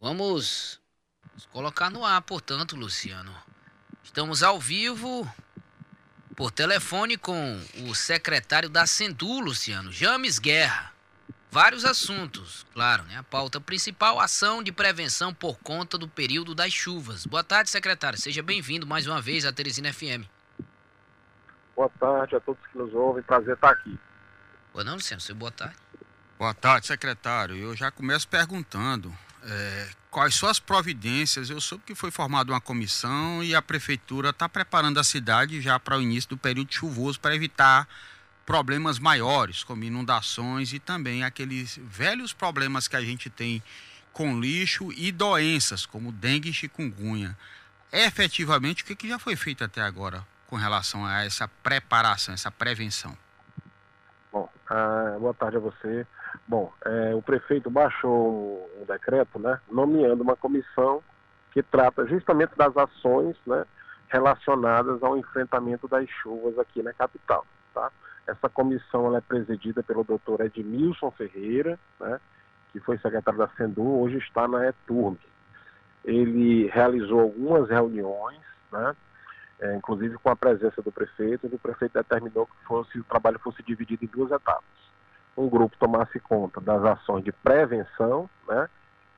Vamos colocar no ar, portanto, Luciano. Estamos ao vivo por telefone com o secretário da Sendu, Luciano, James Guerra. Vários assuntos, claro, né? A pauta principal, ação de prevenção por conta do período das chuvas. Boa tarde, secretário. Seja bem-vindo mais uma vez à Teresina FM. Boa tarde a todos que nos ouvem. Prazer estar aqui. Boa não, Luciano. Seu boa tarde. Boa tarde, secretário. Eu já começo perguntando é, quais são as providências? Eu soube que foi formada uma comissão e a prefeitura está preparando a cidade já para o início do período chuvoso para evitar problemas maiores, como inundações e também aqueles velhos problemas que a gente tem com lixo e doenças, como dengue e chikungunya. Efetivamente, o que, que já foi feito até agora com relação a essa preparação, essa prevenção? Bom, uh, boa tarde a você. Bom, é, o prefeito baixou um decreto, né, nomeando uma comissão que trata justamente das ações, né, relacionadas ao enfrentamento das chuvas aqui na capital, tá? Essa comissão é presidida pelo doutor Edmilson Ferreira, né, que foi secretário da Sendu, hoje está na ETURB. Ele realizou algumas reuniões, né, é, inclusive com a presença do prefeito, e o prefeito determinou que fosse, o trabalho fosse dividido em duas etapas um grupo tomasse conta das ações de prevenção, né,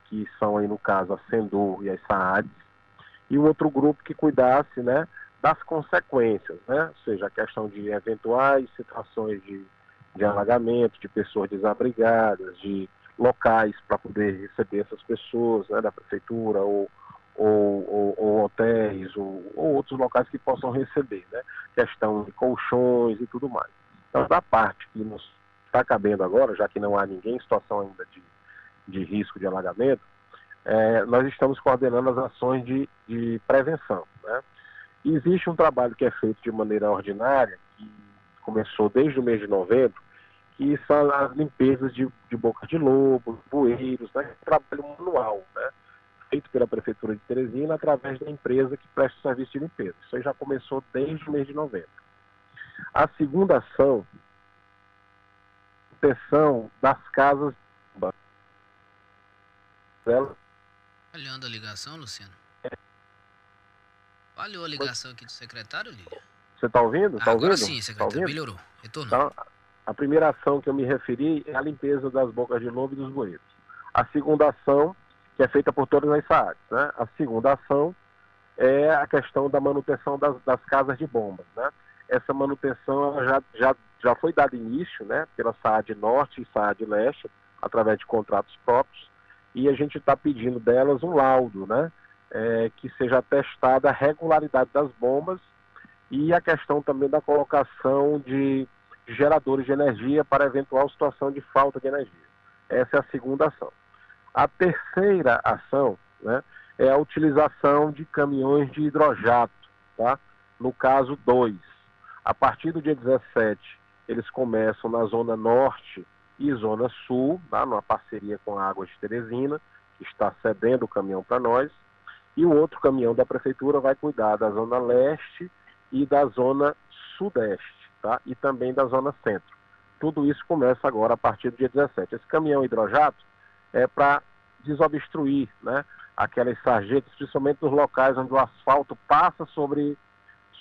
que são aí no caso a Sendu e as SAADs, e o outro grupo que cuidasse né, das consequências, né, ou seja, a questão de eventuais situações de, de alagamento, de pessoas desabrigadas, de locais para poder receber essas pessoas né, da prefeitura ou, ou, ou, ou hotéis ou, ou, outros locais que possam receber, né, questão de colchões e tudo mais. Então, da parte que nos está cabendo agora, já que não há ninguém em situação ainda de, de risco de alagamento, é, nós estamos coordenando as ações de, de prevenção. Né? existe um trabalho que é feito de maneira ordinária, que começou desde o mês de novembro, que são as limpezas de, de boca de lobo, bueiros, né? um trabalho manual, né? feito pela Prefeitura de Teresina através da empresa que presta o serviço de limpeza. Isso já começou desde o mês de novembro. A segunda ação proteção das casas. Falhando a ligação, Luciano? Falhou a ligação aqui do secretário, Lília? Você está ouvindo? Tá Agora ouvindo? sim, tá secretário, tá melhorou. Retornou. Então, a primeira ação que eu me referi é a limpeza das bocas de lobo e dos bueiros. A segunda ação, que é feita por todas as SAADs, né? A segunda ação é a questão da manutenção das, das casas de bombas, né? Essa manutenção já, já já foi dado início né, pela SAAD Norte e SAAD Leste, através de contratos próprios, e a gente está pedindo delas um laudo, né, é, que seja atestada a regularidade das bombas e a questão também da colocação de geradores de energia para eventual situação de falta de energia. Essa é a segunda ação. A terceira ação né, é a utilização de caminhões de hidrojato, tá? no caso 2. A partir do dia 17 eles começam na zona norte e zona sul, tá? numa parceria com a Águas de Teresina, que está cedendo o caminhão para nós, e o outro caminhão da prefeitura vai cuidar da zona leste e da zona sudeste, tá? e também da zona centro. Tudo isso começa agora a partir do dia 17. Esse caminhão hidrojato é para desobstruir né, aquelas sarjetas, principalmente nos locais onde o asfalto passa sobre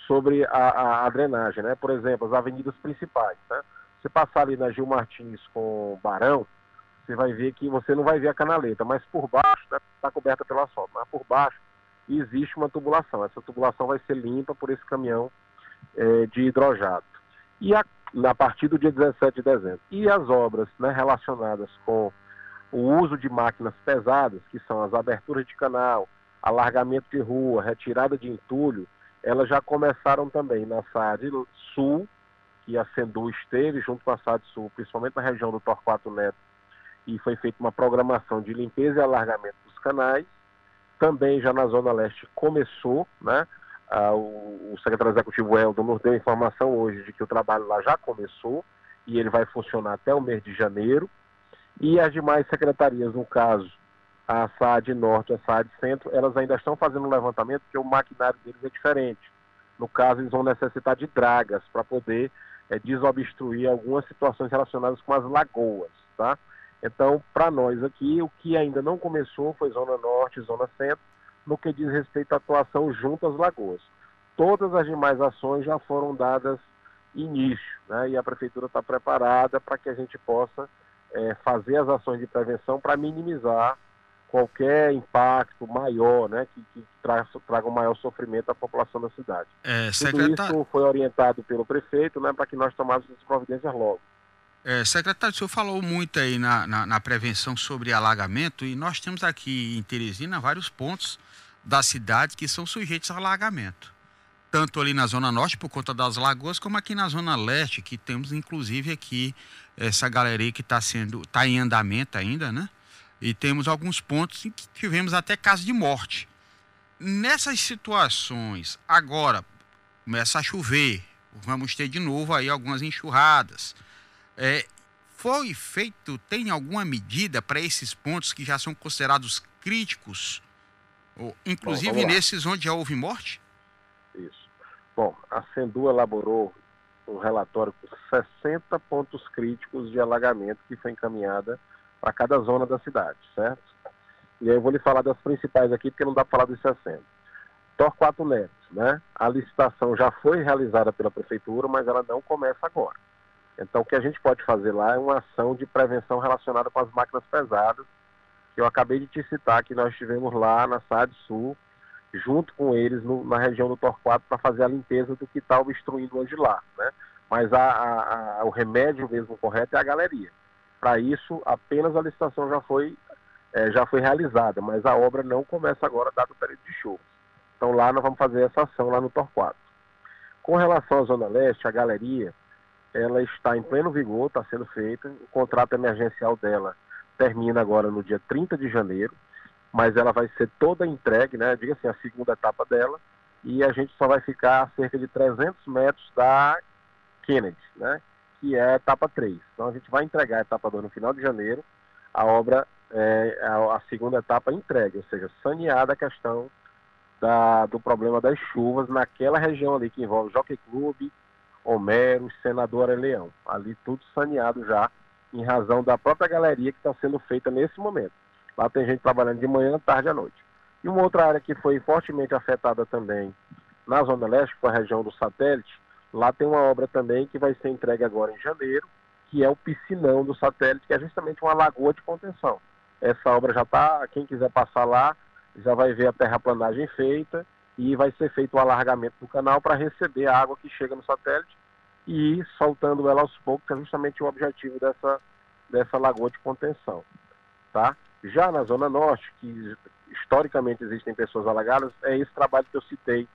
sobre a, a, a, drenagem, né? Por exemplo, as avenidas principais, né? Você passar ali na Gil Martins com Barão, você vai ver que você não vai ver a canaleta, mas por baixo está né, coberta pelo asfalto, mas por baixo existe uma tubulação. Essa tubulação vai ser limpa por esse caminhão é, de hidrojato. E a, a partir do dia 17 de dezembro. E as obras né, relacionadas com o uso de máquinas pesadas, que são as aberturas de canal, alargamento de rua, retirada de entulho, elas já começaram também na SAD Sul, que a Sendu esteve junto com a SAD Sul, principalmente na região do Torquato Neto, e foi feita uma programação de limpeza e alargamento dos canais. Também já na Zona Leste começou, né? Ah, o, o, secretário executivo Eldon nos deu informação hoje de que o trabalho lá já começou e ele vai funcionar até o mês de janeiro. E as demais secretarias, no caso, a SAD Norte a SAD Centro, elas ainda estão fazendo um levantamento porque o maquinário deles é diferente. No caso, eles vão necessitar de dragas para poder é, desobstruir algumas situações relacionadas com as lagoas, tá? Então, para nós aqui, o que ainda não começou foi Zona Norte, Zona Centro, no que diz respeito à atuação junto às lagoas. Todas as demais ações já foram dadas início, né? e a Prefeitura está preparada para que a gente possa é, fazer as ações de prevenção para minimizar qualquer impacto maior, né, que, que traga, traga um maior sofrimento à população da cidade. É, secretário... Tudo isso foi orientado pelo prefeito, né, para que nós tomássemos as providências logo. É, secretário, o senhor falou muito aí na, na, na, prevenção sobre alagamento e nós temos aqui em Teresina vários pontos da cidade que são sujeitos a alagamento. Tanto ali na Zona Norte, por conta das lagoas, como aqui na Zona Leste, que temos inclusive aqui essa galeria que está sendo, está em andamento ainda, né? E temos alguns pontos em que tivemos até casos de morte. Nessas situações, agora começa a chover, vamos ter de novo aí algumas enxurradas. É, foi feito, tem alguma medida para esses pontos que já são considerados críticos, ou, inclusive Bom, nesses onde já houve morte? Isso. Bom, a Sendu elaborou um relatório com 60 pontos críticos de alagamento que foi encaminhada para cada zona da cidade, certo? E aí eu vou lhe falar das principais aqui, porque não dá para falar dos 60. Torquato Neto, né? A licitação já foi realizada pela prefeitura, mas ela não começa agora. Então, o que a gente pode fazer lá é uma ação de prevenção relacionada com as máquinas pesadas, que eu acabei de te citar, que nós tivemos lá na SAD Sul, junto com eles no, na região do Torquato, para fazer a limpeza do que está obstruindo hoje lá. Né? Mas a, a, a, o remédio mesmo correto é a galeria. Para isso, apenas a licitação já foi, é, já foi realizada, mas a obra não começa agora, dado o período de chuvas. Então lá nós vamos fazer essa ação lá no Torquato. Com relação à Zona Leste, a galeria, ela está em pleno vigor, está sendo feita. O contrato emergencial dela termina agora no dia 30 de janeiro, mas ela vai ser toda entregue, né? Diga assim, a segunda etapa dela, e a gente só vai ficar a cerca de 300 metros da Kennedy, né? Que é a etapa 3. Então a gente vai entregar a etapa 2 no final de janeiro, a obra, é, a, segunda etapa entregue, ou seja, saneada a questão da, do problema das chuvas naquela região ali que envolve Jockey Clube, Homero, Senador Leão. Ali tudo saneado já, em razão da própria galeria que está sendo feita nesse momento. Lá tem gente trabalhando de manhã, tarde à noite. E uma outra área que foi fortemente afetada também na Zona Leste, foi a região do satélite, Lá tem uma obra também que vai ser entregue agora em janeiro, que é o piscinão do satélite, que é justamente uma lagoa de contenção. Essa obra já está, quem quiser passar lá, já vai ver a terraplanagem feita e vai ser feito o alargamento do canal para receber a água que chega no satélite e ir soltando ela aos poucos, que é justamente o objetivo dessa, dessa lagoa de contenção. Tá? Já na Zona Norte, que historicamente existem pessoas alagadas, é esse trabalho que eu citei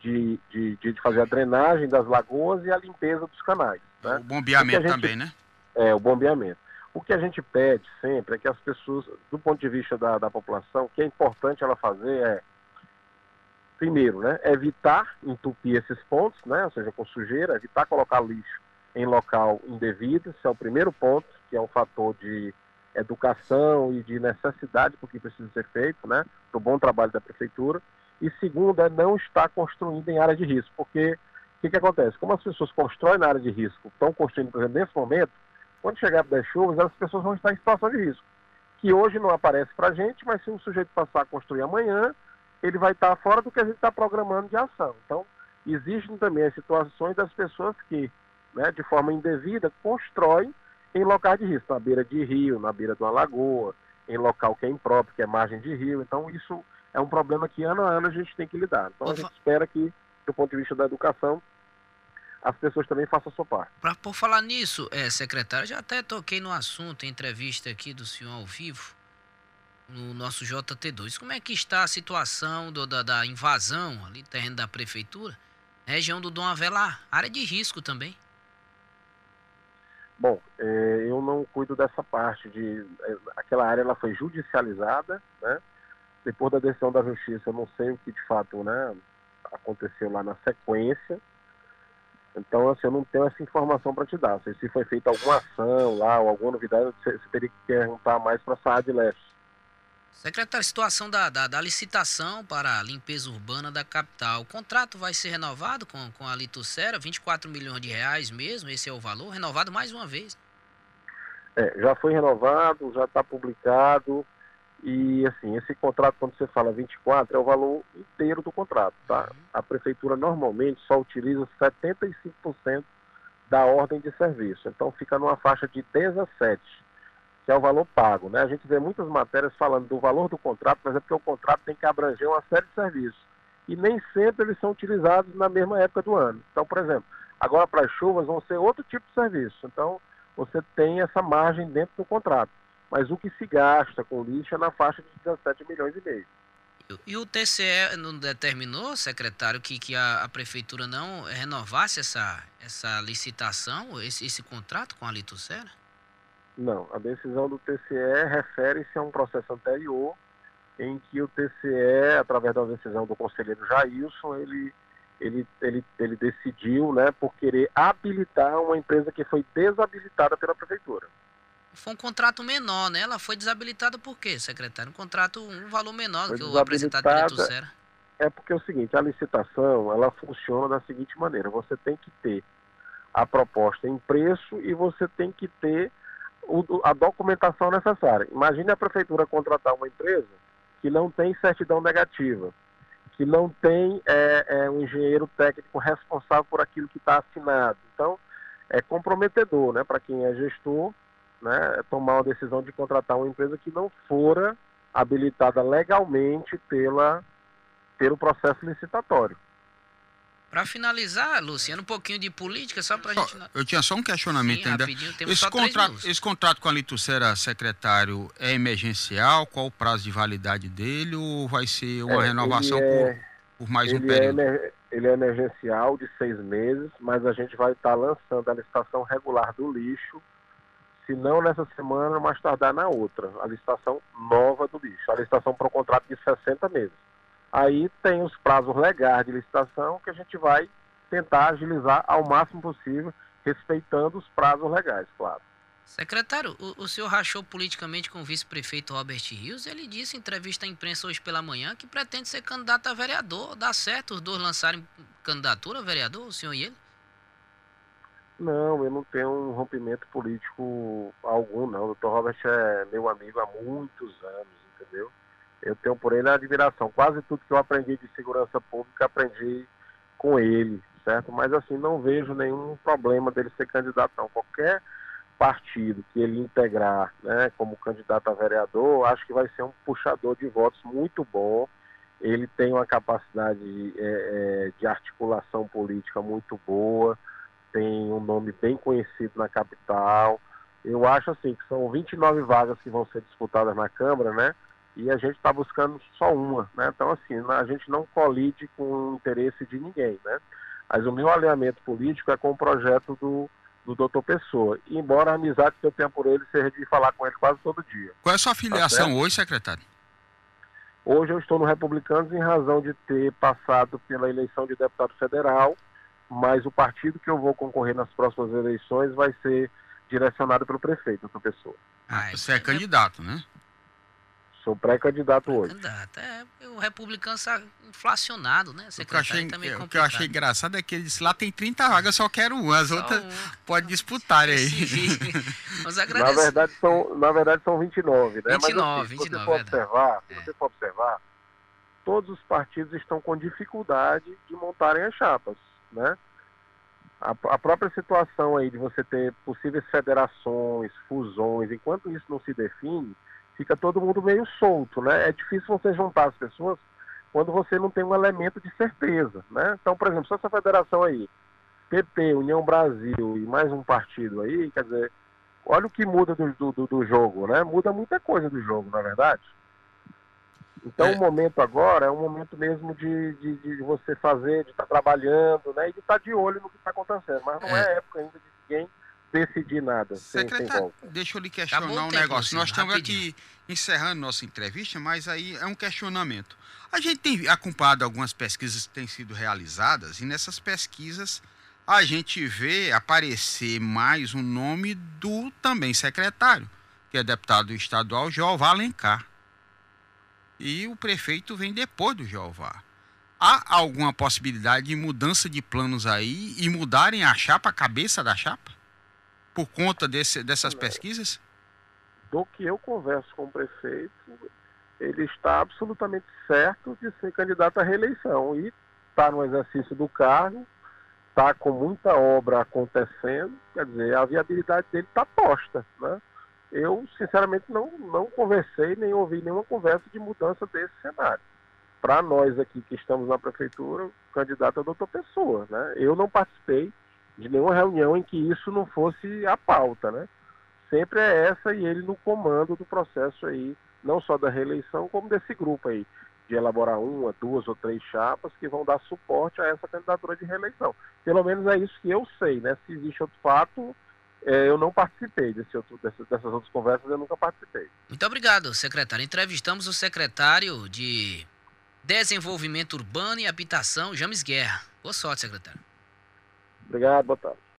de, de, de, fazer a drenagem das lagoas e a limpeza dos canais. Né? O bombeamento o gente, também, né? É, o bombeamento. O que a gente pede sempre é que as pessoas, do ponto de vista da, da população, o que é importante ela fazer é, primeiro, né, evitar entupir esses pontos, né, ou seja, com sujeira, evitar colocar lixo em local indevido, esse é o primeiro ponto, que é um fator de educação e de necessidade porque precisa ser feito, né, do bom trabalho da prefeitura. E segundo, é não estar construindo em área de risco, porque o que, que acontece? Como as pessoas constroem na área de risco, estão construindo, por exemplo, nesse momento, quando chegar das chuvas, as pessoas vão estar em situação de risco, que hoje não aparece para a gente, mas se um sujeito passar a construir amanhã, ele vai estar fora do que a gente está programando de ação. Então, existem também as situações das pessoas que, né, de forma indevida, constroem em locais de risco, na beira de rio, na beira de uma lagoa, em local que é impróprio, que é margem de rio. Então, isso é um problema que ano a ano a gente tem que lidar. Então a gente espera que, do ponto de vista da educação, as pessoas também façam a sua parte. Pra, por falar nisso, é, secretário, já até toquei no assunto, em entrevista aqui do senhor ao vivo, no nosso JT2. Como é que está a situação do, da, da, invasão ali, terreno da prefeitura? Região do Dom Avelar, área de risco também. Bom, é, eu não cuido dessa parte de. É, aquela área ela foi judicializada, né? Depois da decisão da justiça, eu não sei o que de fato né, aconteceu lá na sequência. Então, assim, eu não tenho essa informação para te dar. Se foi feita alguma ação lá ou alguma novidade, você, teria que perguntar mais para a SAD Leste. Secretário, situação da, da, da, licitação para a limpeza urbana da capital. O contrato vai ser renovado com, com a Litucera, 24 milhões de reais mesmo, esse é o valor, renovado mais uma vez. É, já foi renovado, já está publicado. E assim, esse contrato, quando você fala 24, é o valor inteiro do contrato, tá? Uhum. A prefeitura normalmente só utiliza 75% da ordem de serviço. Então fica numa faixa de 17, que é o valor pago. Né? A gente vê muitas matérias falando do valor do contrato, mas é porque o contrato tem que abranger uma série de serviços. E nem sempre eles são utilizados na mesma época do ano. Então, por exemplo, agora para as chuvas vão ser outro tipo de serviço. Então, você tem essa margem dentro do contrato mas o que se gasta com lixo é na faixa de 17 milhões e meio. E o TCE não determinou, secretário, que, que a, a prefeitura não renovasse essa, essa licitação, esse, esse contrato com a Litucera? Não, a decisão do TCE refere-se a um processo anterior em que o TCE, através da decisão do conselheiro Jailson, ele, ele, ele, ele decidiu né, por querer habilitar uma empresa que foi desabilitada pela prefeitura. Foi um contrato menor, né? Ela foi desabilitada por quê, secretário? Um contrato, um valor menor do que o apresentado pela Tucera. É porque é o seguinte, a licitação, ela funciona da seguinte maneira, você tem que ter a proposta em preço e você tem que ter o, a documentação necessária. Imagine a prefeitura contratar uma empresa que não tem certidão negativa, que não tem é, é, um engenheiro técnico responsável por aquilo que está assinado. Então, é comprometedor né, para quem é gestor né, tomar uma decisão de contratar uma empresa que não fora habilitada legalmente pela, pelo processo licitatório. Para finalizar, Luciano, um pouquinho de política, só para a gente. Eu tinha só um questionamento Sim, ainda. Esse contrato, esse contrato com a Litucera, secretário, é emergencial? Qual o prazo de validade dele? Ou vai ser uma é, renovação é, por, por, mais um é período? É, ele é emergencial de seis meses, mas a gente vai estar lançando a licitação regular do lixo se não nessa semana, mais tardar na outra, a licitação nova do lixo, a licitação para o contrato de 60 meses. Aí tem os prazos legais de licitação que a gente vai tentar agilizar ao máximo possível, respeitando os prazos legais, claro. Secretário, o, o senhor rachou politicamente com o vice-prefeito Robert Rios. Ele disse em entrevista à imprensa hoje pela manhã que pretende ser candidato a vereador. Dá certo os dois lançarem candidatura a vereador, o senhor e ele? Não, eu não tenho um rompimento político algum, não. O doutor Robert é meu amigo há muitos anos, entendeu? Eu tenho por ele a admiração. Quase tudo que eu aprendi de segurança pública, aprendi com ele, certo? Mas assim, não vejo nenhum problema dele ser candidato, não. Qualquer partido que ele integrar né, como candidato a vereador, acho que vai ser um puxador de votos muito bom. Ele tem uma capacidade de, é, é de articulação política muito boa tem um nome bem conhecido na capital. Eu acho assim que são 29 vagas que vão ser disputadas na Câmara, né? E a gente está buscando só uma, né? Então, assim, a gente não colide com o interesse de ninguém, né? Mas o meu alinhamento político é com o projeto do, do doutor Pessoa. E embora a amizade que eu tenho por ele seja de falar com ele quase todo dia. Qual é a sua filiação tá hoje, secretário? Hoje eu estou no Republicanos em razão de ter passado pela eleição de deputado federal mas o partido que eu vou concorrer nas próximas eleições vai ser direcionado pelo prefeito, outra pessoa. Ah, você é candidato, né? Sou pré-candidato hoje. Candidato, é, o republicano está inflacionado, né? O que, achei, é, o que eu achei engraçado é que ele disse, lá tem 30 vagas, só quero uma, as só outras um. pode disputar aí. na, verdade, são, na verdade são 29, né? 29, Mas, assim, 29, se você for observar, é. se você for observar, todos os partidos estão com dificuldade de montarem as chapas né? A, a, própria situação aí de você ter possíveis federações, fusões, enquanto isso não se define, fica todo mundo meio solto, né? É difícil você juntar as pessoas quando você não tem um elemento de certeza, né? Então, por exemplo, se essa federação aí, PP, União Brasil e mais um partido aí, quer dizer, olha o que muda do, do, do jogo, né? Muda muita coisa do jogo, na é verdade. Então é. o momento agora é um momento mesmo de, de, de você fazer, de estar tá trabalhando, né? E de estar tá de olho no que está acontecendo. Mas não é. é época ainda de ninguém decidir nada. Secretário, deixa eu lhe questionar um negócio. Nós estamos aqui encerrando nossa entrevista, mas aí é um questionamento. A gente tem acompanhado algumas pesquisas que têm sido realizadas, e nessas pesquisas a gente vê aparecer mais um nome do também secretário, que é deputado estadual João Alencar e o prefeito vem depois do Jeová. Há alguma possibilidade de mudança de planos aí e mudarem a chapa, a cabeça da chapa? por conta desse, dessas pesquisas? Do que eu converso com o prefeito, ele está absolutamente certo de ser candidato à reeleição e está no exercício do cargo, está com muita obra acontecendo, quer dizer, a viabilidade dele está posta, né? Eu, sinceramente, não, não conversei nem ouvi nenhuma conversa de mudança desse cenário. Para nós aqui que estamos na prefeitura, o candidato é doutor Pessoa, né? Eu não participei de nenhuma reunião em que isso não fosse a pauta, né? Sempre é essa e ele no comando do processo aí, não só da reeleição, como desse grupo aí, de elaborar uma, duas ou três chapas que vão dar suporte a essa candidatura de reeleição. Pelo menos é isso que eu sei, né? Se existe outro fato, eu não participei desse outro, dessas, dessas outras conversas, eu nunca participei. Muito obrigado, secretário. Entrevistamos o secretário de Desenvolvimento Urbano e Habitação, James Guerra. Boa sorte, secretário. Obrigado, boa tarde.